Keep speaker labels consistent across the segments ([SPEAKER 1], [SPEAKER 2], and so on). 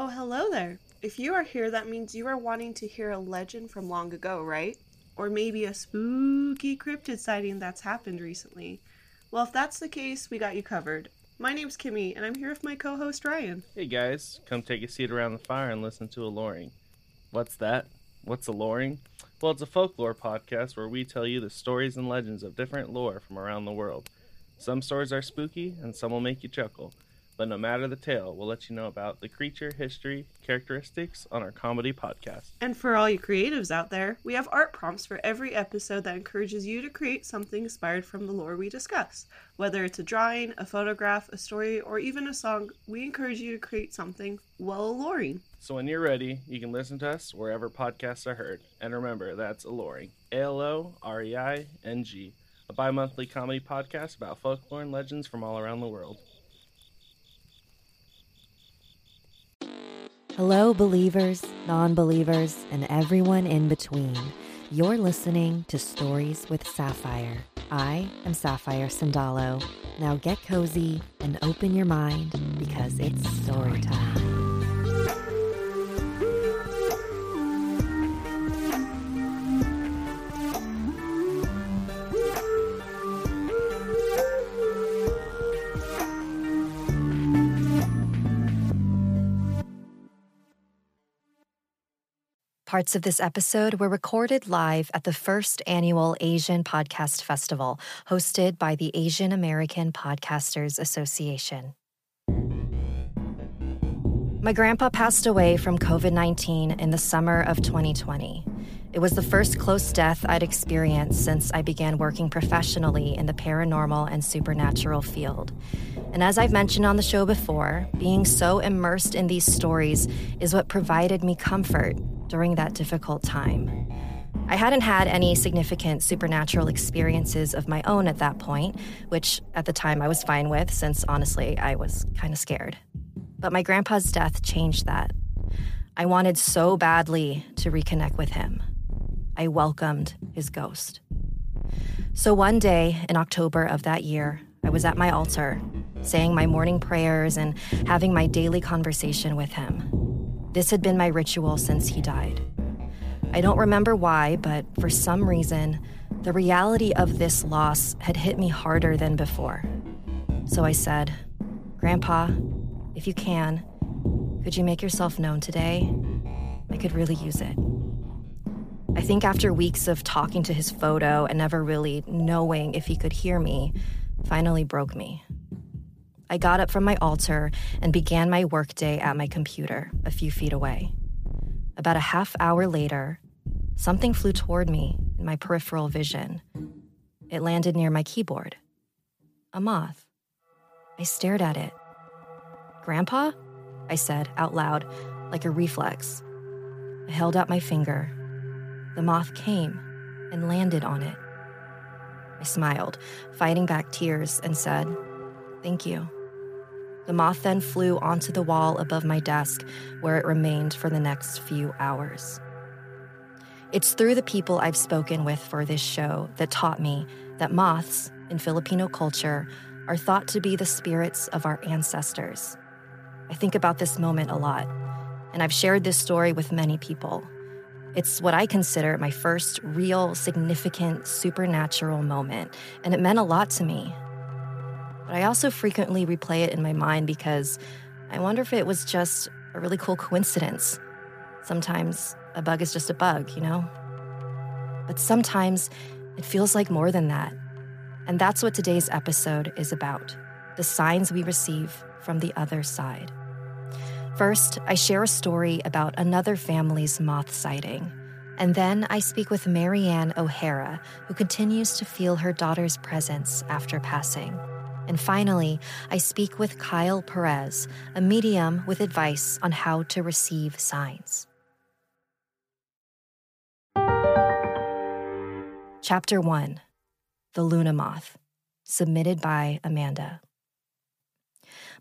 [SPEAKER 1] Oh, hello there. If you are here, that means you are wanting to hear a legend from long ago, right? Or maybe a spooky cryptid sighting that's happened recently. Well, if that's the case, we got you covered. My name's Kimmy, and I'm here with my co host Ryan.
[SPEAKER 2] Hey guys, come take a seat around the fire and listen to a loring. What's that? What's a loring? Well, it's a folklore podcast where we tell you the stories and legends of different lore from around the world. Some stories are spooky, and some will make you chuckle. But no matter the tale, we'll let you know about the creature, history, characteristics on our comedy podcast.
[SPEAKER 1] And for all you creatives out there, we have art prompts for every episode that encourages you to create something inspired from the lore we discuss. Whether it's a drawing, a photograph, a story, or even a song, we encourage you to create something well alluring.
[SPEAKER 2] So when you're ready, you can listen to us wherever podcasts are heard. And remember, that's Aloreing. A L O R E I N G. A bi monthly comedy podcast about folklore and legends from all around the world.
[SPEAKER 3] Hello, believers, non believers, and everyone in between. You're listening to Stories with Sapphire. I am Sapphire Sandalo. Now get cozy and open your mind because it's story time. Parts of this episode were recorded live at the first annual Asian Podcast Festival, hosted by the Asian American Podcasters Association. My grandpa passed away from COVID 19 in the summer of 2020. It was the first close death I'd experienced since I began working professionally in the paranormal and supernatural field. And as I've mentioned on the show before, being so immersed in these stories is what provided me comfort during that difficult time. I hadn't had any significant supernatural experiences of my own at that point, which at the time I was fine with, since honestly, I was kind of scared. But my grandpa's death changed that. I wanted so badly to reconnect with him. I welcomed his ghost. So one day in October of that year, I was at my altar, saying my morning prayers and having my daily conversation with him. This had been my ritual since he died. I don't remember why, but for some reason, the reality of this loss had hit me harder than before. So I said, Grandpa, if you can, could you make yourself known today? I could really use it. I think after weeks of talking to his photo and never really knowing if he could hear me, finally broke me. I got up from my altar and began my workday at my computer a few feet away. About a half hour later, something flew toward me in my peripheral vision. It landed near my keyboard. A moth. I stared at it. Grandpa? I said out loud, like a reflex. I held out my finger. The moth came and landed on it. I smiled, fighting back tears, and said, Thank you. The moth then flew onto the wall above my desk, where it remained for the next few hours. It's through the people I've spoken with for this show that taught me that moths, in Filipino culture, are thought to be the spirits of our ancestors. I think about this moment a lot, and I've shared this story with many people. It's what I consider my first real, significant, supernatural moment, and it meant a lot to me but I also frequently replay it in my mind because I wonder if it was just a really cool coincidence. Sometimes a bug is just a bug, you know? But sometimes it feels like more than that. And that's what today's episode is about the signs we receive from the other side. First, I share a story about another family's moth sighting. And then I speak with Marianne O'Hara, who continues to feel her daughter's presence after passing. And finally, I speak with Kyle Perez, a medium with advice on how to receive signs. Chapter 1 The Luna Moth, submitted by Amanda.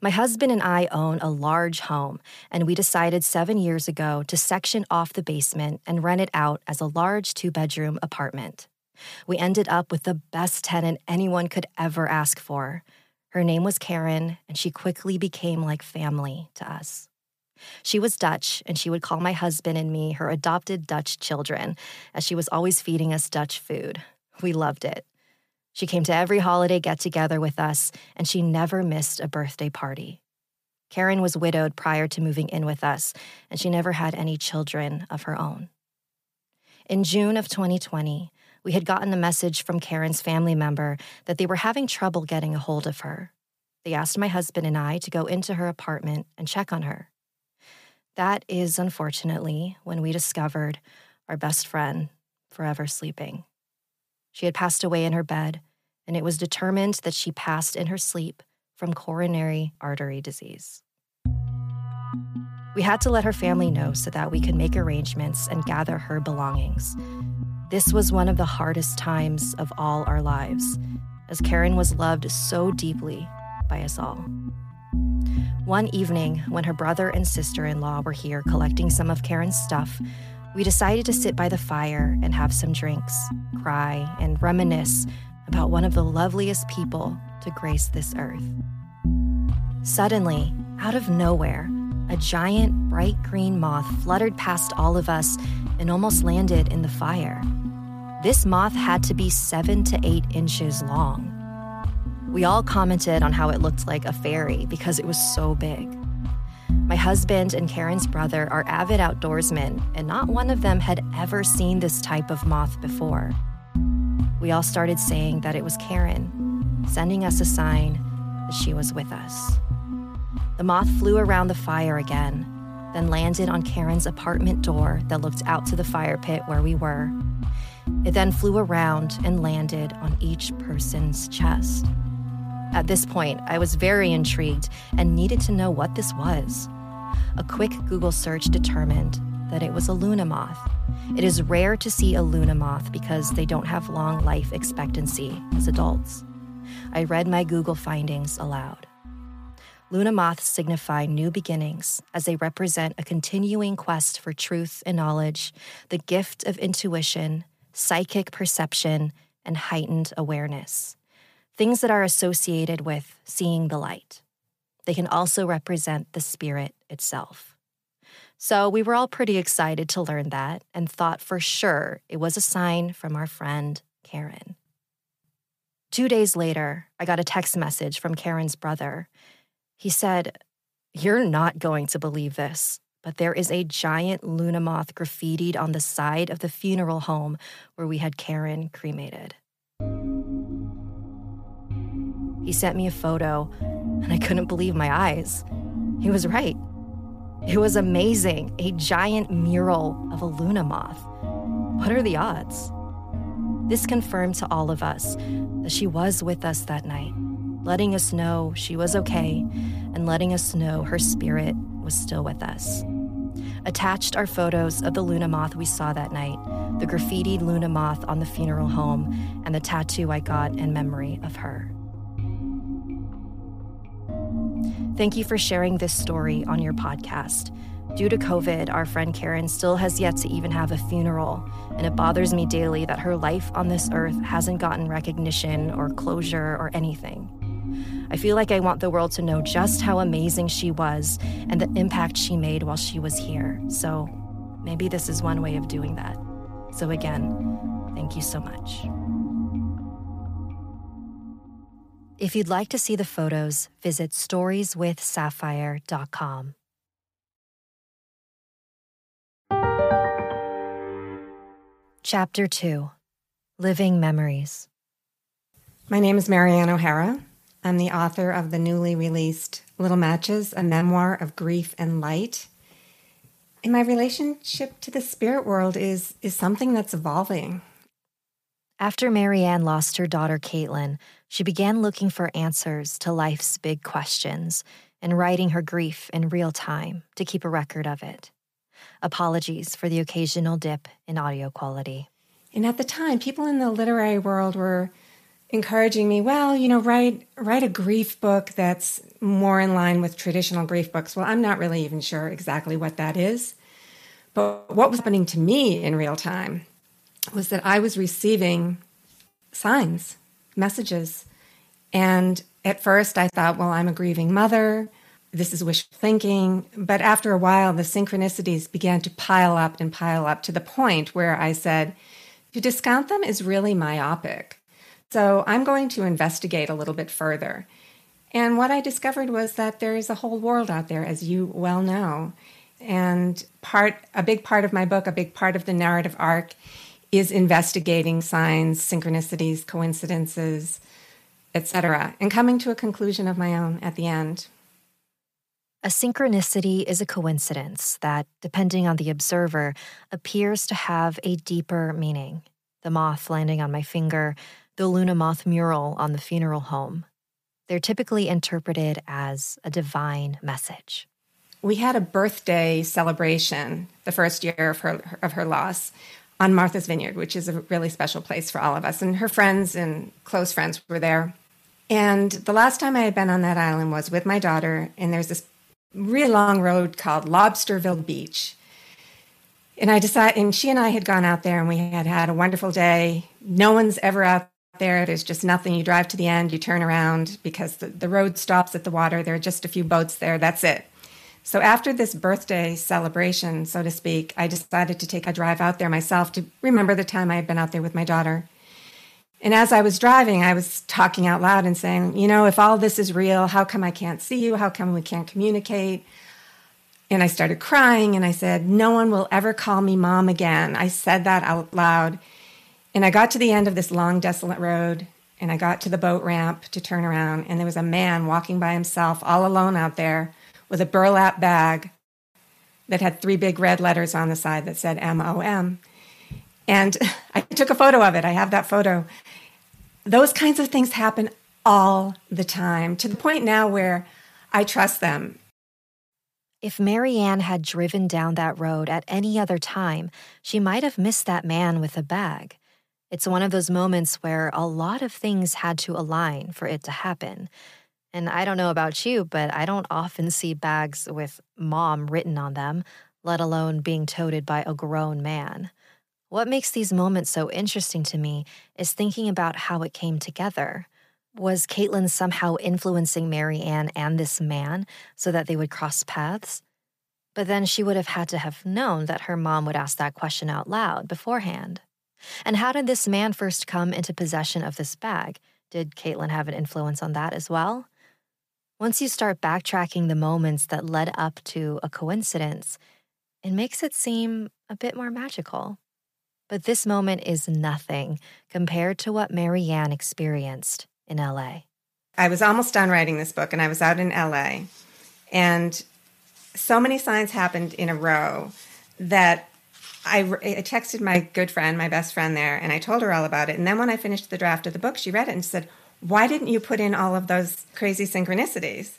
[SPEAKER 3] My husband and I own a large home, and we decided seven years ago to section off the basement and rent it out as a large two bedroom apartment. We ended up with the best tenant anyone could ever ask for. Her name was Karen, and she quickly became like family to us. She was Dutch, and she would call my husband and me her adopted Dutch children, as she was always feeding us Dutch food. We loved it. She came to every holiday get together with us, and she never missed a birthday party. Karen was widowed prior to moving in with us, and she never had any children of her own. In June of 2020, we had gotten a message from Karen's family member that they were having trouble getting a hold of her. They asked my husband and I to go into her apartment and check on her. That is, unfortunately, when we discovered our best friend forever sleeping. She had passed away in her bed, and it was determined that she passed in her sleep from coronary artery disease. We had to let her family know so that we could make arrangements and gather her belongings. This was one of the hardest times of all our lives, as Karen was loved so deeply by us all. One evening, when her brother and sister in law were here collecting some of Karen's stuff, we decided to sit by the fire and have some drinks, cry, and reminisce about one of the loveliest people to grace this earth. Suddenly, out of nowhere, a giant bright green moth fluttered past all of us and almost landed in the fire. This moth had to be seven to eight inches long. We all commented on how it looked like a fairy because it was so big. My husband and Karen's brother are avid outdoorsmen, and not one of them had ever seen this type of moth before. We all started saying that it was Karen, sending us a sign that she was with us. The moth flew around the fire again, then landed on Karen's apartment door that looked out to the fire pit where we were. It then flew around and landed on each person's chest. At this point, I was very intrigued and needed to know what this was. A quick Google search determined that it was a Luna moth. It is rare to see a Luna moth because they don't have long life expectancy as adults. I read my Google findings aloud. Luna moths signify new beginnings as they represent a continuing quest for truth and knowledge, the gift of intuition, psychic perception, and heightened awareness. Things that are associated with seeing the light. They can also represent the spirit itself. So we were all pretty excited to learn that and thought for sure it was a sign from our friend Karen. Two days later, I got a text message from Karen's brother. He said, You're not going to believe this, but there is a giant Luna moth graffitied on the side of the funeral home where we had Karen cremated. He sent me a photo, and I couldn't believe my eyes. He was right. It was amazing a giant mural of a Luna moth. What are the odds? This confirmed to all of us that she was with us that night, letting us know she was okay and letting us know her spirit was still with us. Attached are photos of the Luna moth we saw that night, the graffitied Luna moth on the funeral home, and the tattoo I got in memory of her. Thank you for sharing this story on your podcast. Due to COVID, our friend Karen still has yet to even have a funeral, and it bothers me daily that her life on this earth hasn't gotten recognition or closure or anything. I feel like I want the world to know just how amazing she was and the impact she made while she was here. So maybe this is one way of doing that. So, again, thank you so much. If you'd like to see the photos, visit storieswithsapphire.com. Chapter 2 Living Memories.
[SPEAKER 4] My name is Marianne O'Hara. I'm the author of the newly released Little Matches, a memoir of grief and light. And my relationship to the spirit world is, is something that's evolving.
[SPEAKER 3] After Marianne lost her daughter Caitlin, she began looking for answers to life's big questions and writing her grief in real time to keep a record of it. Apologies for the occasional dip in audio quality.
[SPEAKER 4] And at the time, people in the literary world were encouraging me, well, you know, write write a grief book that's more in line with traditional grief books. Well, I'm not really even sure exactly what that is. But what was happening to me in real time was that I was receiving signs, messages. And at first I thought, well, I'm a grieving mother. this is wishful thinking. But after a while, the synchronicities began to pile up and pile up to the point where I said, to discount them is really myopic. So I'm going to investigate a little bit further. And what I discovered was that there is a whole world out there, as you well know. And part, a big part of my book, a big part of the narrative arc, is investigating signs, synchronicities, coincidences, etc., and coming to a conclusion of my own at the end.
[SPEAKER 3] A synchronicity is a coincidence that, depending on the observer, appears to have a deeper meaning. The moth landing on my finger, the Luna moth mural on the funeral home. They're typically interpreted as a divine message.
[SPEAKER 4] We had a birthday celebration the first year of her of her loss on Martha's Vineyard, which is a really special place for all of us. And her friends and close friends were there. And the last time I had been on that island was with my daughter, and there's this really long road called Lobsterville Beach. And I decided, and she and I had gone out there and we had had a wonderful day. No one's ever out there. There's just nothing. You drive to the end, you turn around because the, the road stops at the water. There are just a few boats there. That's it. So after this birthday celebration, so to speak, I decided to take a drive out there myself to remember the time I had been out there with my daughter. And as I was driving, I was talking out loud and saying, you know, if all this is real, how come I can't see you? How come we can't communicate? And I started crying and I said, no one will ever call me mom again. I said that out loud. And I got to the end of this long, desolate road and I got to the boat ramp to turn around. And there was a man walking by himself, all alone out there with a burlap bag that had three big red letters on the side that said M O M. And I took a photo of it. I have that photo. Those kinds of things happen all the time to the point now where I trust them.
[SPEAKER 3] If Marianne had driven down that road at any other time, she might have missed that man with a bag. It's one of those moments where a lot of things had to align for it to happen. And I don't know about you, but I don't often see bags with mom written on them, let alone being toted by a grown man. What makes these moments so interesting to me is thinking about how it came together. Was Caitlin somehow influencing Marianne and this man so that they would cross paths? But then she would have had to have known that her mom would ask that question out loud beforehand. And how did this man first come into possession of this bag? Did Caitlin have an influence on that as well? Once you start backtracking the moments that led up to a coincidence, it makes it seem a bit more magical. But this moment is nothing compared to what Marianne experienced in LA.
[SPEAKER 4] I was almost done writing this book and I was out in LA. And so many signs happened in a row that I, I, texted my good friend, my best friend there, and I told her all about it. And then when I finished the draft of the book, she read it and said, Why didn't you put in all of those crazy synchronicities?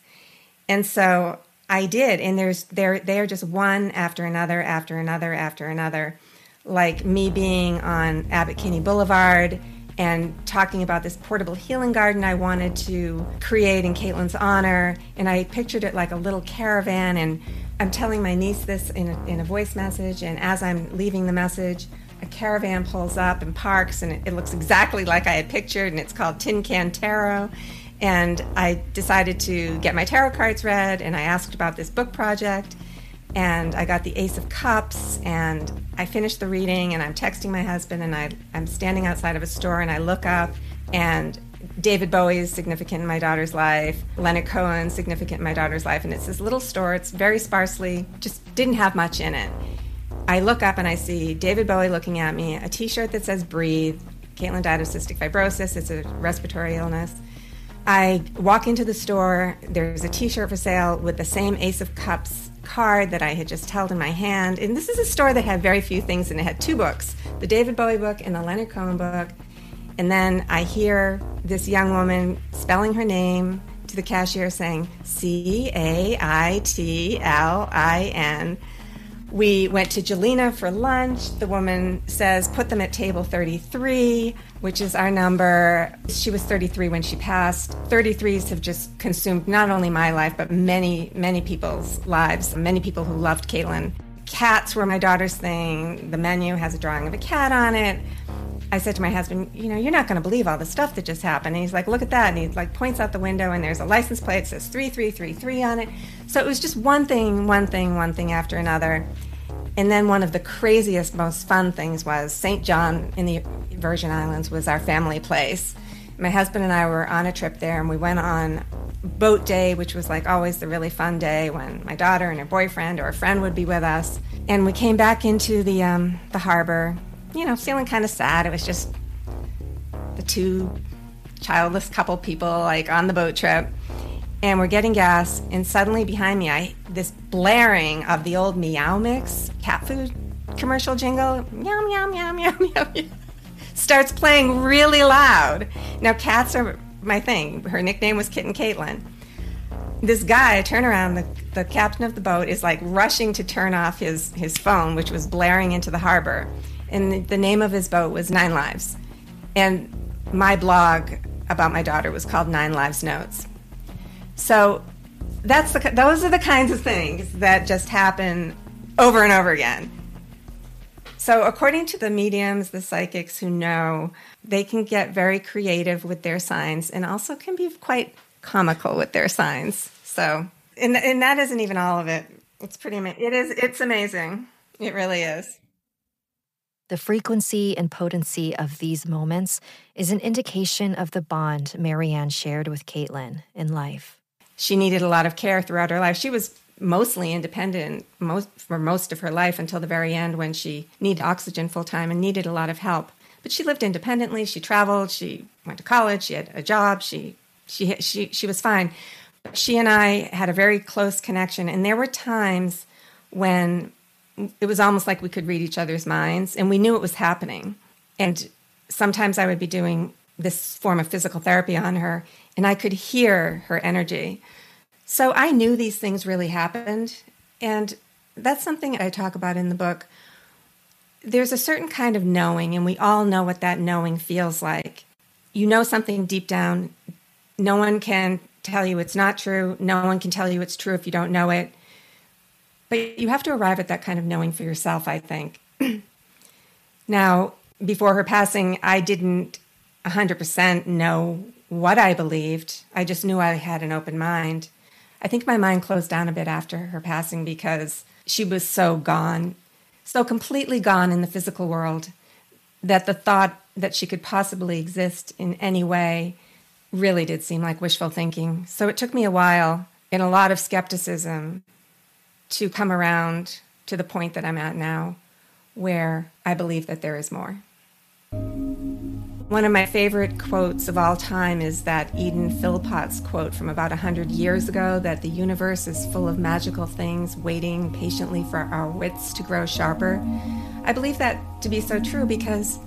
[SPEAKER 4] And so I did. And there's they're they are just one after another, after another, after another like me being on Abbot Kinney Boulevard and talking about this portable healing garden I wanted to create in Caitlin's honor. And I pictured it like a little caravan. And I'm telling my niece this in a, in a voice message. And as I'm leaving the message, a caravan pulls up and parks, and it, it looks exactly like I had pictured. And it's called Tin Can Tarot. And I decided to get my tarot cards read, and I asked about this book project and I got the Ace of Cups, and I finished the reading, and I'm texting my husband, and I, I'm standing outside of a store, and I look up, and David Bowie is significant in my daughter's life, Leonard Cohen significant in my daughter's life, and it's this little store. It's very sparsely, just didn't have much in it. I look up and I see David Bowie looking at me, a T-shirt that says "Breathe." Caitlin died of cystic fibrosis. It's a respiratory illness. I walk into the store. There's a T-shirt for sale with the same Ace of Cups card that I had just held in my hand. And this is a store that had very few things, and it had two books the David Bowie book and the Leonard Cohen book. And then I hear this young woman spelling her name to the cashier saying C A I T L I N. We went to Gjelina for lunch. The woman says, put them at table 33, which is our number. She was 33 when she passed. 33s have just consumed not only my life, but many, many people's lives, many people who loved Caitlin. Cats were my daughter's thing. The menu has a drawing of a cat on it. I said to my husband, you know, you're not going to believe all the stuff that just happened. And he's like, look at that. And he like points out the window and there's a license plate that says 3333 on it. So it was just one thing, one thing, one thing after another. And then one of the craziest, most fun things was St. John in the Virgin Islands was our family place. My husband and I were on a trip there and we went on boat day, which was like always the really fun day when my daughter and her boyfriend or a friend would be with us. And we came back into the, um, the harbor you know, feeling kind of sad. It was just the two childless couple people like on the boat trip and we're getting gas and suddenly behind me i this blaring of the old meow mix cat food commercial jingle meow meow meow meow meow, meow starts playing really loud. Now cats are my thing. Her nickname was kitten caitlin. This guy I turn around the, the captain of the boat is like rushing to turn off his his phone which was blaring into the harbor and the name of his boat was Nine Lives. And my blog about my daughter was called Nine Lives Notes. So that's the, those are the kinds of things that just happen over and over again. So, according to the mediums, the psychics who know, they can get very creative with their signs and also can be quite comical with their signs. So, and, and that isn't even all of it. It's pretty, amazing. it is, it's amazing. It really is.
[SPEAKER 3] The frequency and potency of these moments is an indication of the bond Marianne shared with Caitlin in life.
[SPEAKER 4] She needed a lot of care throughout her life. She was mostly independent most, for most of her life until the very end when she needed oxygen full time and needed a lot of help. But she lived independently. She traveled. She went to college. She had a job. She she she she was fine. She and I had a very close connection, and there were times when it was almost like we could read each other's minds and we knew it was happening. And sometimes I would be doing this form of physical therapy on her and I could hear her energy. So I knew these things really happened. And that's something I talk about in the book. There's a certain kind of knowing, and we all know what that knowing feels like. You know something deep down. No one can tell you it's not true. No one can tell you it's true if you don't know it. But you have to arrive at that kind of knowing for yourself, I think. now, before her passing, I didn't 100% know what I believed. I just knew I had an open mind. I think my mind closed down a bit after her passing because she was so gone, so completely gone in the physical world that the thought that she could possibly exist in any way really did seem like wishful thinking. So it took me a while and a lot of skepticism to come around to the point that I'm at now, where I believe that there is more. One of my favorite quotes of all time is that Eden Phillpotts quote from about 100 years ago that the universe is full of magical things waiting patiently for our wits to grow sharper. I believe that to be so true because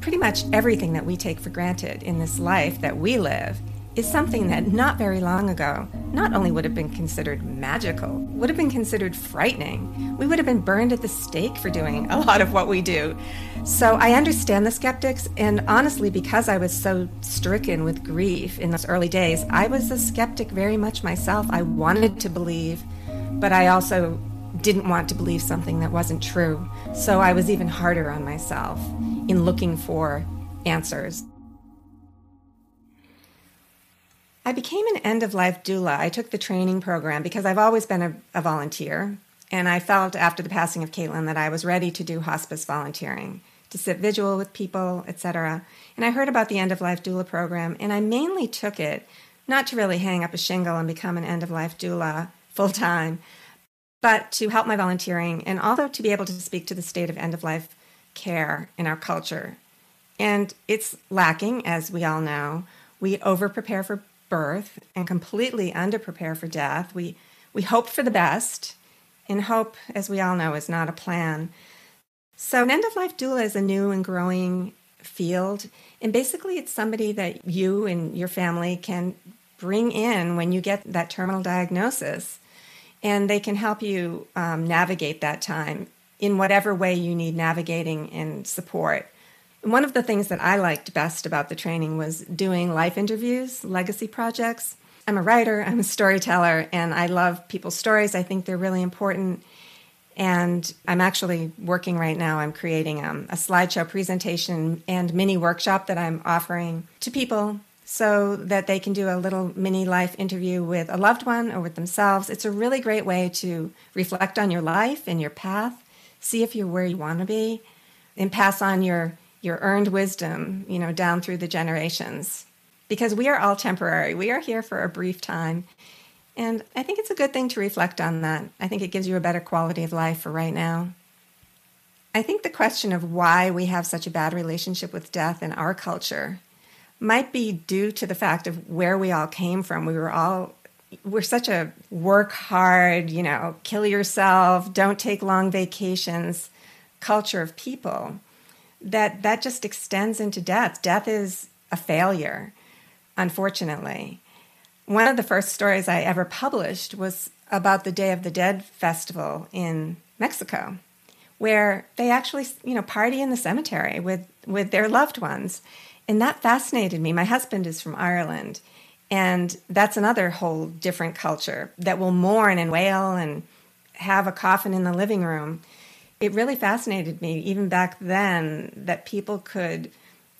[SPEAKER 4] pretty much everything that we take for granted in this life that we live is something that not very long ago not only would have been considered magical, would have been considered frightening. We would have been burned at the stake for doing a lot of what we do. So I understand the skeptics, and honestly, because I was so stricken with grief in those early days, I was a skeptic very much myself. I wanted to believe, but I also didn't want to believe something that wasn't true. So I was even harder on myself in looking for answers. I became an end of life doula. I took the training program because I've always been a, a, volunteer. And I felt after the passing of Caitlin that I was ready to do hospice volunteering, to sit vigil with people, etc. And I heard about the end of life doula program, and I mainly took it not to really hang up a shingle and become an end of life doula full time, but to help my volunteering and also to be able to speak to the state of end of life care in our culture. And it's lacking, as we all know. We over prepare for birth and completely underprepare for death. We we hope for the best, and hope, as we all know, is not a plan. So, an end of life doula is a new and growing field, and basically, it's somebody that you and your family can bring in when you get that terminal diagnosis, and they can help you um, navigate that time in whatever way you need navigating and support. One of the things that I liked best about the training was doing life interviews, legacy projects. I'm a writer, I'm a storyteller, and I love people's stories. I think they're really important. And I'm actually working right now. I'm creating um, a slideshow presentation and mini workshop that I'm offering to people so that they can do a little mini life interview with a loved one or with themselves. It's a really great way to reflect on your life and your path, see if you're where you want to be, and pass on your your earned wisdom, you know, down through the generations. Because we are all temporary. We are here for a brief time. And I think it's a good thing to reflect on that. I think it gives you a better quality of life for right now. I think the question of why we have such a bad relationship with death in our culture might be due to the fact of where we all came from. We were all we're such a work hard, you know, kill yourself, don't take long vacations culture of people that that just extends into death. Death is a failure, unfortunately. One of the first stories I ever published was about the Day of the Dead festival in Mexico, where they actually, you know, party in the cemetery with with their loved ones. And that fascinated me. My husband is from Ireland, and that's another whole different culture that will mourn and wail and have a coffin in the living room. It really fascinated me, even back then, that people could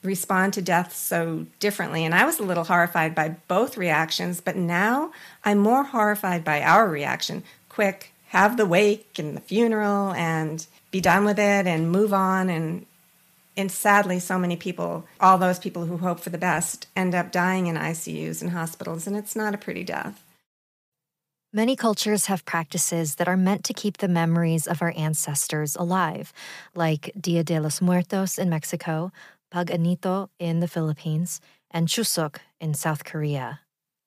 [SPEAKER 4] respond to death so differently. And I was a little horrified by both reactions, but now I'm more horrified by our reaction. Quick, have the wake and the funeral and be done with it and move on and and sadly so many people all those people who hope for the best end up dying in ICUs and hospitals and it's not a pretty death.
[SPEAKER 3] Many cultures have practices that are meant to keep the memories of our ancestors alive, like Dia de los Muertos in Mexico, Pag-Anito in the Philippines, and Chuseok in South Korea.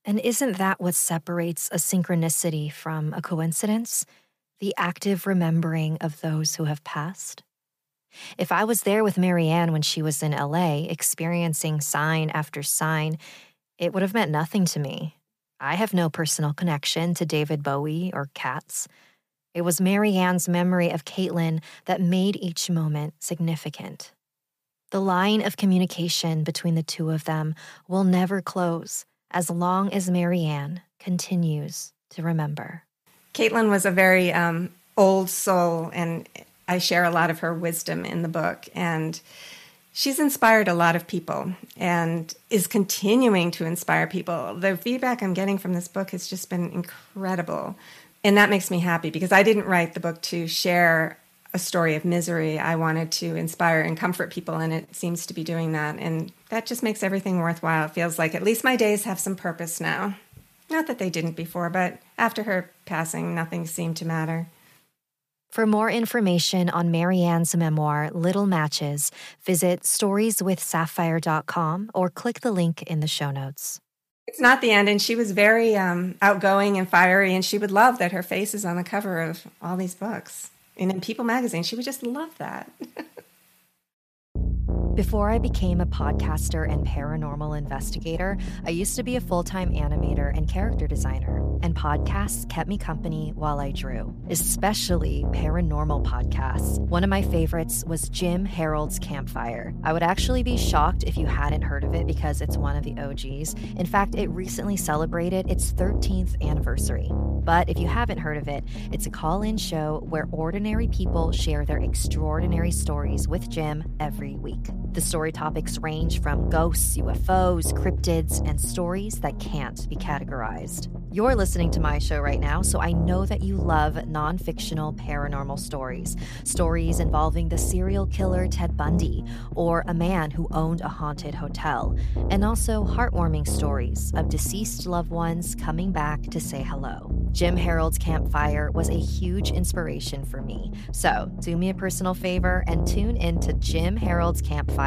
[SPEAKER 3] And isn't that what separates a synchronicity from a coincidence? The active remembering of those who have passed? If I was there with Marianne when she was in LA, experiencing sign after sign, it would have meant nothing to me. I have no personal connection to David Bowie or cats. It was Marianne's memory of Caitlin that made each moment significant. The line of communication between the two of them will never close as long as Marianne continues to remember.
[SPEAKER 4] Caitlin was a very um, old soul, and I share a lot of her wisdom in the book. And she's inspired a lot of people and is continuing to inspire people. The feedback I'm getting from this book has just been incredible. And that makes me happy because I didn't write the book to share a story of misery. I wanted to inspire and comfort people, and it seems to be doing that. And that just makes everything worthwhile. It feels like at least my days have some purpose now. Not that they didn't before, but after her passing, nothing seemed to matter.
[SPEAKER 3] For more information on Marianne's memoir, Little Matches, visit storieswithsapphire.com or click the link in the show notes.
[SPEAKER 4] It's not the end, and she was very um, outgoing and fiery, and she would love that her face is on the cover of all these books and in People magazine. She would just love that.
[SPEAKER 3] Before I became a podcaster and paranormal investigator, I used to be a full time animator and character designer, and podcasts kept me company while I drew, especially paranormal podcasts. One of my favorites was Jim Harold's Campfire. I would actually be shocked if you hadn't heard of it because it's one of the OGs. In fact, it recently celebrated its 13th anniversary. But if you haven't heard of it, it's a call in show where ordinary people share their extraordinary stories with Jim every week. The story topics range from ghosts, UFOs, cryptids, and stories that can't be categorized. You're listening to my show right now, so I know that you love non fictional paranormal stories. Stories involving the serial killer Ted Bundy or a man who owned a haunted hotel, and also heartwarming stories of deceased loved ones coming back to say hello. Jim Harold's Campfire was a huge inspiration for me. So, do me a personal favor and tune in to Jim Harold's Campfire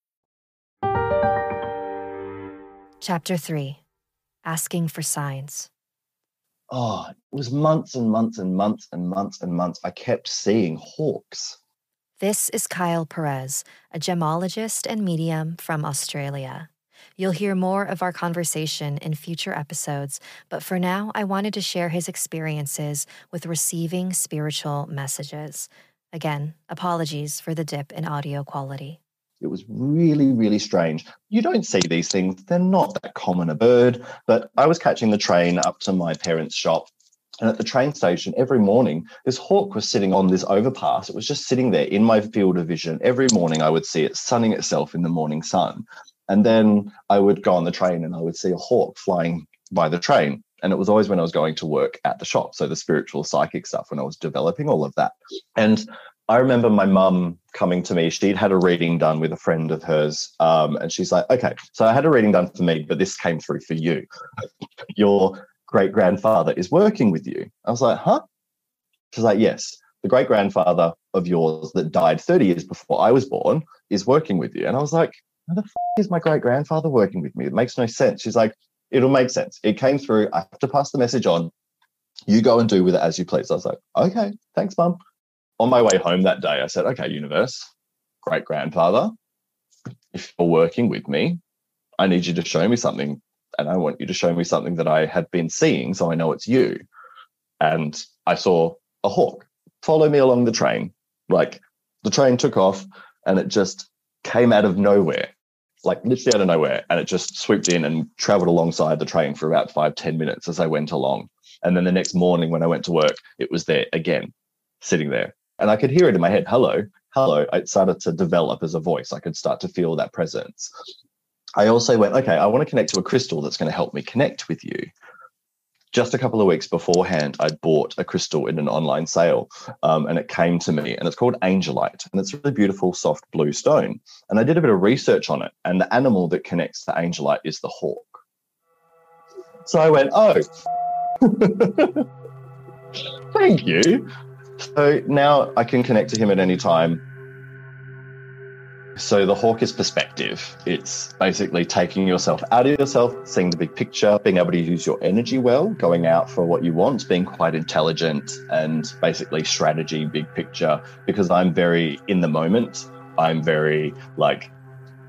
[SPEAKER 3] Chapter 3 Asking for Signs.
[SPEAKER 5] Oh, it was months and months and months and months and months. I kept seeing hawks.
[SPEAKER 3] This is Kyle Perez, a gemologist and medium from Australia. You'll hear more of our conversation in future episodes, but for now, I wanted to share his experiences with receiving spiritual messages. Again, apologies for the dip in audio quality.
[SPEAKER 5] It was really, really strange. You don't see these things, they're not that common a bird. But I was catching the train up to my parents' shop. And at the train station, every morning, this hawk was sitting on this overpass. It was just sitting there in my field of vision. Every morning, I would see it sunning itself in the morning sun. And then I would go on the train and I would see a hawk flying by the train. And it was always when I was going to work at the shop. So the spiritual psychic stuff, when I was developing all of that. And I remember my mum coming to me. She'd had a reading done with a friend of hers. Um, and she's like, okay, so I had a reading done for me, but this came through for you. Your great grandfather is working with you. I was like, huh? She's like, yes, the great grandfather of yours that died 30 years before I was born is working with you. And I was like, how the f- is my great grandfather working with me? It makes no sense. She's like, it'll make sense. It came through. I have to pass the message on. You go and do with it as you please. I was like, okay, thanks, mum on my way home that day, I said, okay, universe, great grandfather, if you're working with me, I need you to show me something. And I want you to show me something that I have been seeing so I know it's you. And I saw a hawk follow me along the train. Like the train took off and it just came out of nowhere, like literally out of nowhere. And it just swooped in and traveled alongside the train for about five ten minutes as I went along. And then the next morning when I went to work, it was there again, sitting there and I could hear it in my head, hello, hello. It started to develop as a voice. I could start to feel that presence. I also went, okay, I want to connect to a crystal that's going to help me connect with you. Just a couple of weeks beforehand, I bought a crystal in an online sale um, and it came to me and it's called Angelite and it's really beautiful, soft blue stone. And I did a bit of research on it and the animal that connects to Angelite is the hawk. So I went, oh, thank you. So now I can connect to him at any time. So the hawk is perspective. It's basically taking yourself out of yourself, seeing the big picture, being able to use your energy well, going out for what you want, being quite intelligent and basically strategy, big picture. Because I'm very in the moment. I'm very like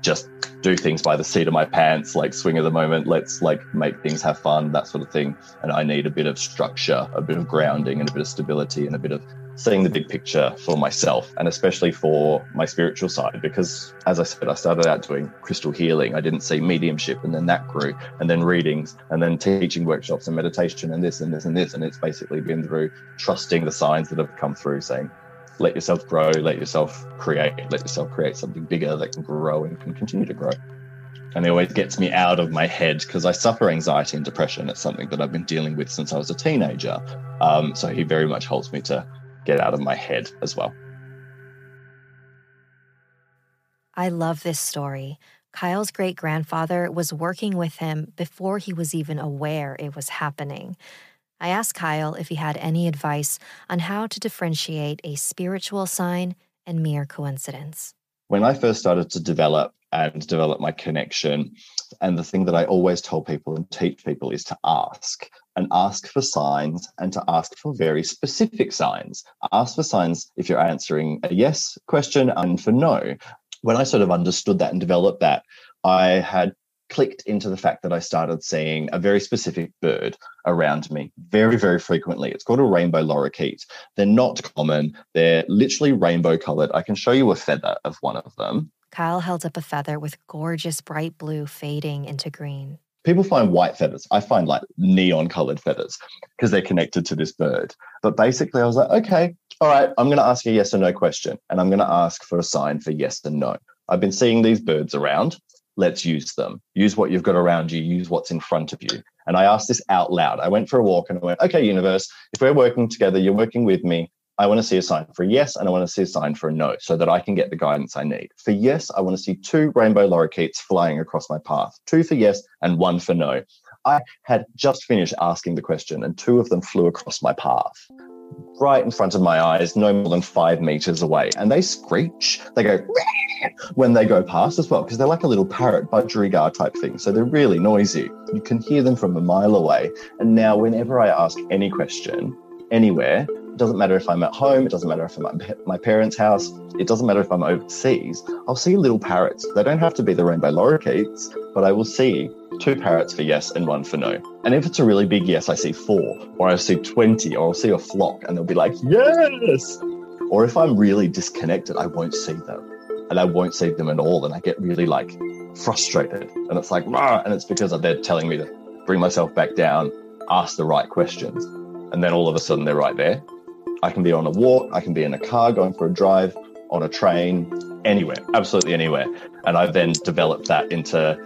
[SPEAKER 5] just do things by the seat of my pants, like swing of the moment. Let's like make things have fun, that sort of thing. And I need a bit of structure, a bit of grounding, and a bit of stability, and a bit of seeing the big picture for myself and especially for my spiritual side because as i said i started out doing crystal healing i didn't see mediumship and then that grew and then readings and then teaching workshops and meditation and this and this and this and it's basically been through trusting the signs that have come through saying let yourself grow let yourself create let yourself create something bigger that can grow and can continue to grow and it always gets me out of my head because I suffer anxiety and depression. It's something that I've been dealing with since I was a teenager. Um, so he very much helps me to get out of my head as well.
[SPEAKER 3] I love this story. Kyle's great grandfather was working with him before he was even aware it was happening. I asked Kyle if he had any advice on how to differentiate a spiritual sign and mere coincidence.
[SPEAKER 5] When I first started to develop and develop my connection, and the thing that I always tell people and teach people is to ask and ask for signs and to ask for very specific signs. Ask for signs if you're answering a yes question and for no. When I sort of understood that and developed that, I had clicked into the fact that I started seeing a very specific bird around me very, very frequently. It's called a rainbow lorikeet. They're not common, they're literally rainbow colored. I can show you a feather of one of them.
[SPEAKER 3] Kyle held up a feather with gorgeous bright blue fading into green
[SPEAKER 5] people find white feathers. I find like neon colored feathers because they're connected to this bird. But basically, I was like, okay, all right, I'm going to ask a yes or no question. And I'm going to ask for a sign for yes and no. I've been seeing these birds around. Let's use them. Use what you've got around you, use what's in front of you. And I asked this out loud. I went for a walk and I went, okay, universe, if we're working together, you're working with me. I want to see a sign for yes and I want to see a sign for a no so that I can get the guidance I need. For yes, I want to see two rainbow lorikeets flying across my path, two for yes and one for no. I had just finished asking the question and two of them flew across my path right in front of my eyes, no more than five meters away. And they screech, they go when they go past as well, because they're like a little parrot budgerigar type thing. So they're really noisy. You can hear them from a mile away. And now, whenever I ask any question anywhere, it doesn't matter if I'm at home, it doesn't matter if I'm at my parents' house, it doesn't matter if I'm overseas, I'll see little parrots. They don't have to be the rainbow lorikeets, but I will see two parrots for yes and one for no. And if it's a really big yes, I see four, or I see 20, or I'll see a flock and they'll be like, yes. Or if I'm really disconnected, I won't see them. And I won't see them at all. And I get really like frustrated. And it's like, Rah! and it's because they're telling me to bring myself back down, ask the right questions. And then all of a sudden they're right there. I can be on a walk, I can be in a car going for a drive, on a train, anywhere, absolutely anywhere. And I've then developed that into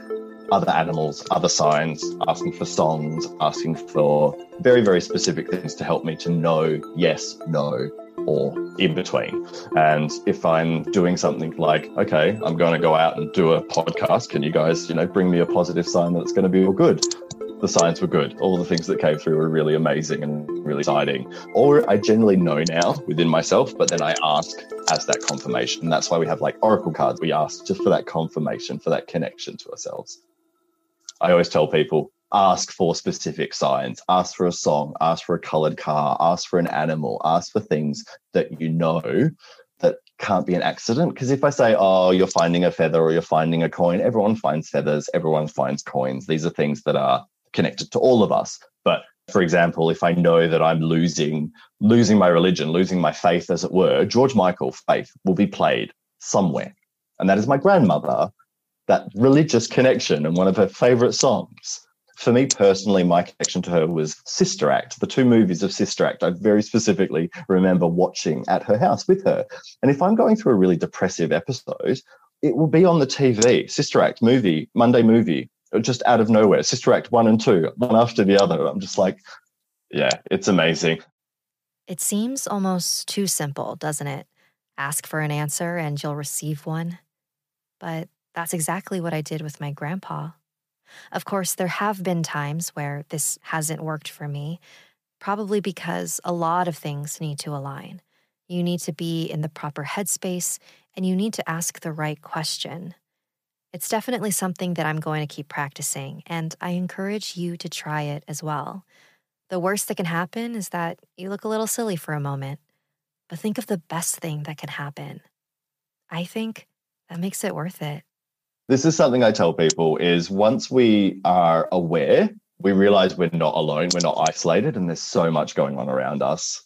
[SPEAKER 5] other animals, other signs, asking for songs, asking for very, very specific things to help me to know yes, no, or in between. And if I'm doing something like, okay, I'm going to go out and do a podcast, can you guys, you know, bring me a positive sign that it's going to be all good? The signs were good. All the things that came through were really amazing and really exciting. Or I generally know now within myself, but then I ask as that confirmation. And that's why we have like oracle cards. We ask just for that confirmation, for that connection to ourselves. I always tell people ask for specific signs, ask for a song, ask for a colored car, ask for an animal, ask for things that you know that can't be an accident. Because if I say, oh, you're finding a feather or you're finding a coin, everyone finds feathers, everyone finds coins. These are things that are connected to all of us. But for example, if I know that I'm losing losing my religion, losing my faith, as it were, George Michael faith will be played somewhere. And that is my grandmother that religious connection and one of her favorite songs. For me personally, my connection to her was Sister Act, the two movies of Sister Act. I very specifically remember watching at her house with her. And if I'm going through a really depressive episode, it will be on the TV, Sister Act movie, Monday movie, just out of nowhere, Sister Act one and two, one after the other. I'm just like, yeah, it's amazing.
[SPEAKER 3] It seems almost too simple, doesn't it? Ask for an answer and you'll receive one. But that's exactly what I did with my grandpa. Of course, there have been times where this hasn't worked for me, probably because a lot of things need to align. You need to be in the proper headspace and you need to ask the right question. It's definitely something that I'm going to keep practicing, and I encourage you to try it as well. The worst that can happen is that you look a little silly for a moment, but think of the best thing that can happen. I think that makes it worth it
[SPEAKER 5] this is something I tell people is once we are aware, we realize we're not alone, we're not isolated, and there's so much going on around us.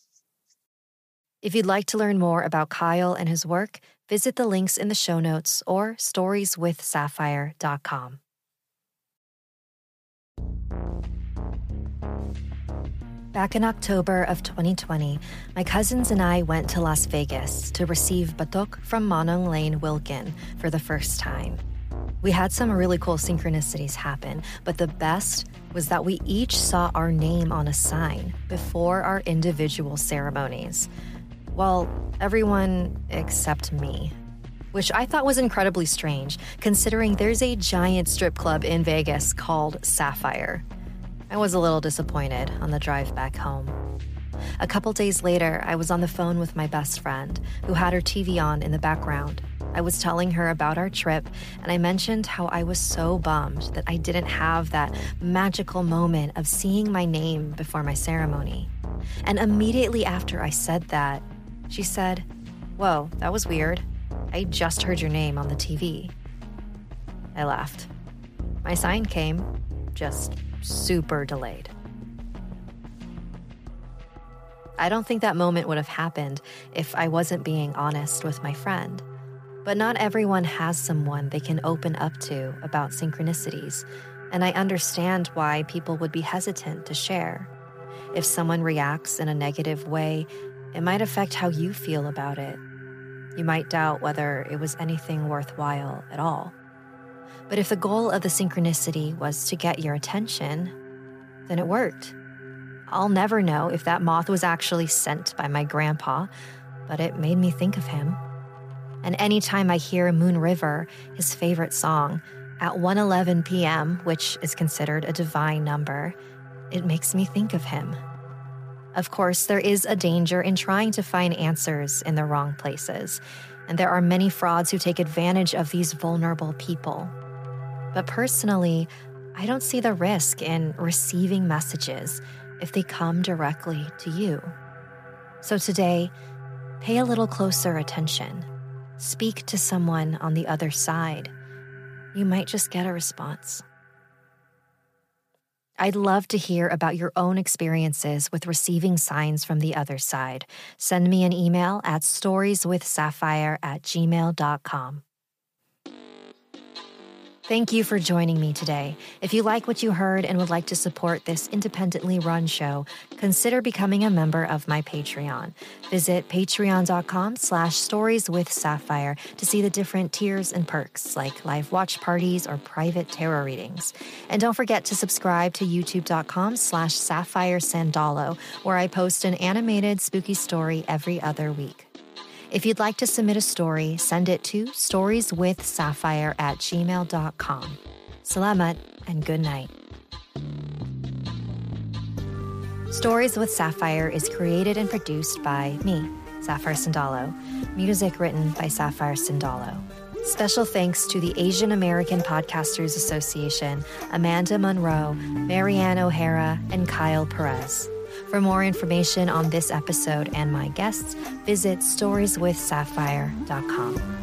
[SPEAKER 3] If you'd like to learn more about Kyle and his work, visit the links in the show notes or storieswithsapphire.com. Back in October of 2020, my cousins and I went to Las Vegas to receive Batok from Manong Lane Wilcken for the first time. We had some really cool synchronicities happen, but the best was that we each saw our name on a sign before our individual ceremonies. Well, everyone except me. Which I thought was incredibly strange, considering there's a giant strip club in Vegas called Sapphire. I was a little disappointed on the drive back home. A couple days later, I was on the phone with my best friend, who had her TV on in the background. I was telling her about our trip, and I mentioned how I was so bummed that I didn't have that magical moment of seeing my name before my ceremony. And immediately after I said that, she said, Whoa, that was weird. I just heard your name on the TV. I laughed. My sign came, just super delayed. I don't think that moment would have happened if I wasn't being honest with my friend. But not everyone has someone they can open up to about synchronicities, and I understand why people would be hesitant to share. If someone reacts in a negative way, it might affect how you feel about it. You might doubt whether it was anything worthwhile at all. But if the goal of the synchronicity was to get your attention, then it worked. I'll never know if that moth was actually sent by my grandpa, but it made me think of him. And anytime I hear Moon River, his favorite song, at 1:11 p.m., which is considered a divine number, it makes me think of him. Of course, there is a danger in trying to find answers in the wrong places, and there are many frauds who take advantage of these vulnerable people. But personally, I don't see the risk in receiving messages if they come directly to you. So today, pay a little closer attention. Speak to someone on the other side. You might just get a response. I'd love to hear about your own experiences with receiving signs from the other side. Send me an email at storieswithsapphire at gmail.com. Thank you for joining me today. If you like what you heard and would like to support this independently run show, consider becoming a member of my Patreon. Visit patreon.com slash stories with sapphire to see the different tiers and perks like live watch parties or private tarot readings. And don't forget to subscribe to youtube.com slash sapphire sandalo, where I post an animated spooky story every other week. If you'd like to submit a story, send it to storieswithsapphire at gmail.com. Salamat and good night. Stories with Sapphire is created and produced by me, Sapphire Sandalo. Music written by Sapphire Sandalo. Special thanks to the Asian American Podcasters Association, Amanda Monroe, Marianne O'Hara, and Kyle Perez. For more information on this episode and my guests, visit storieswithsapphire.com.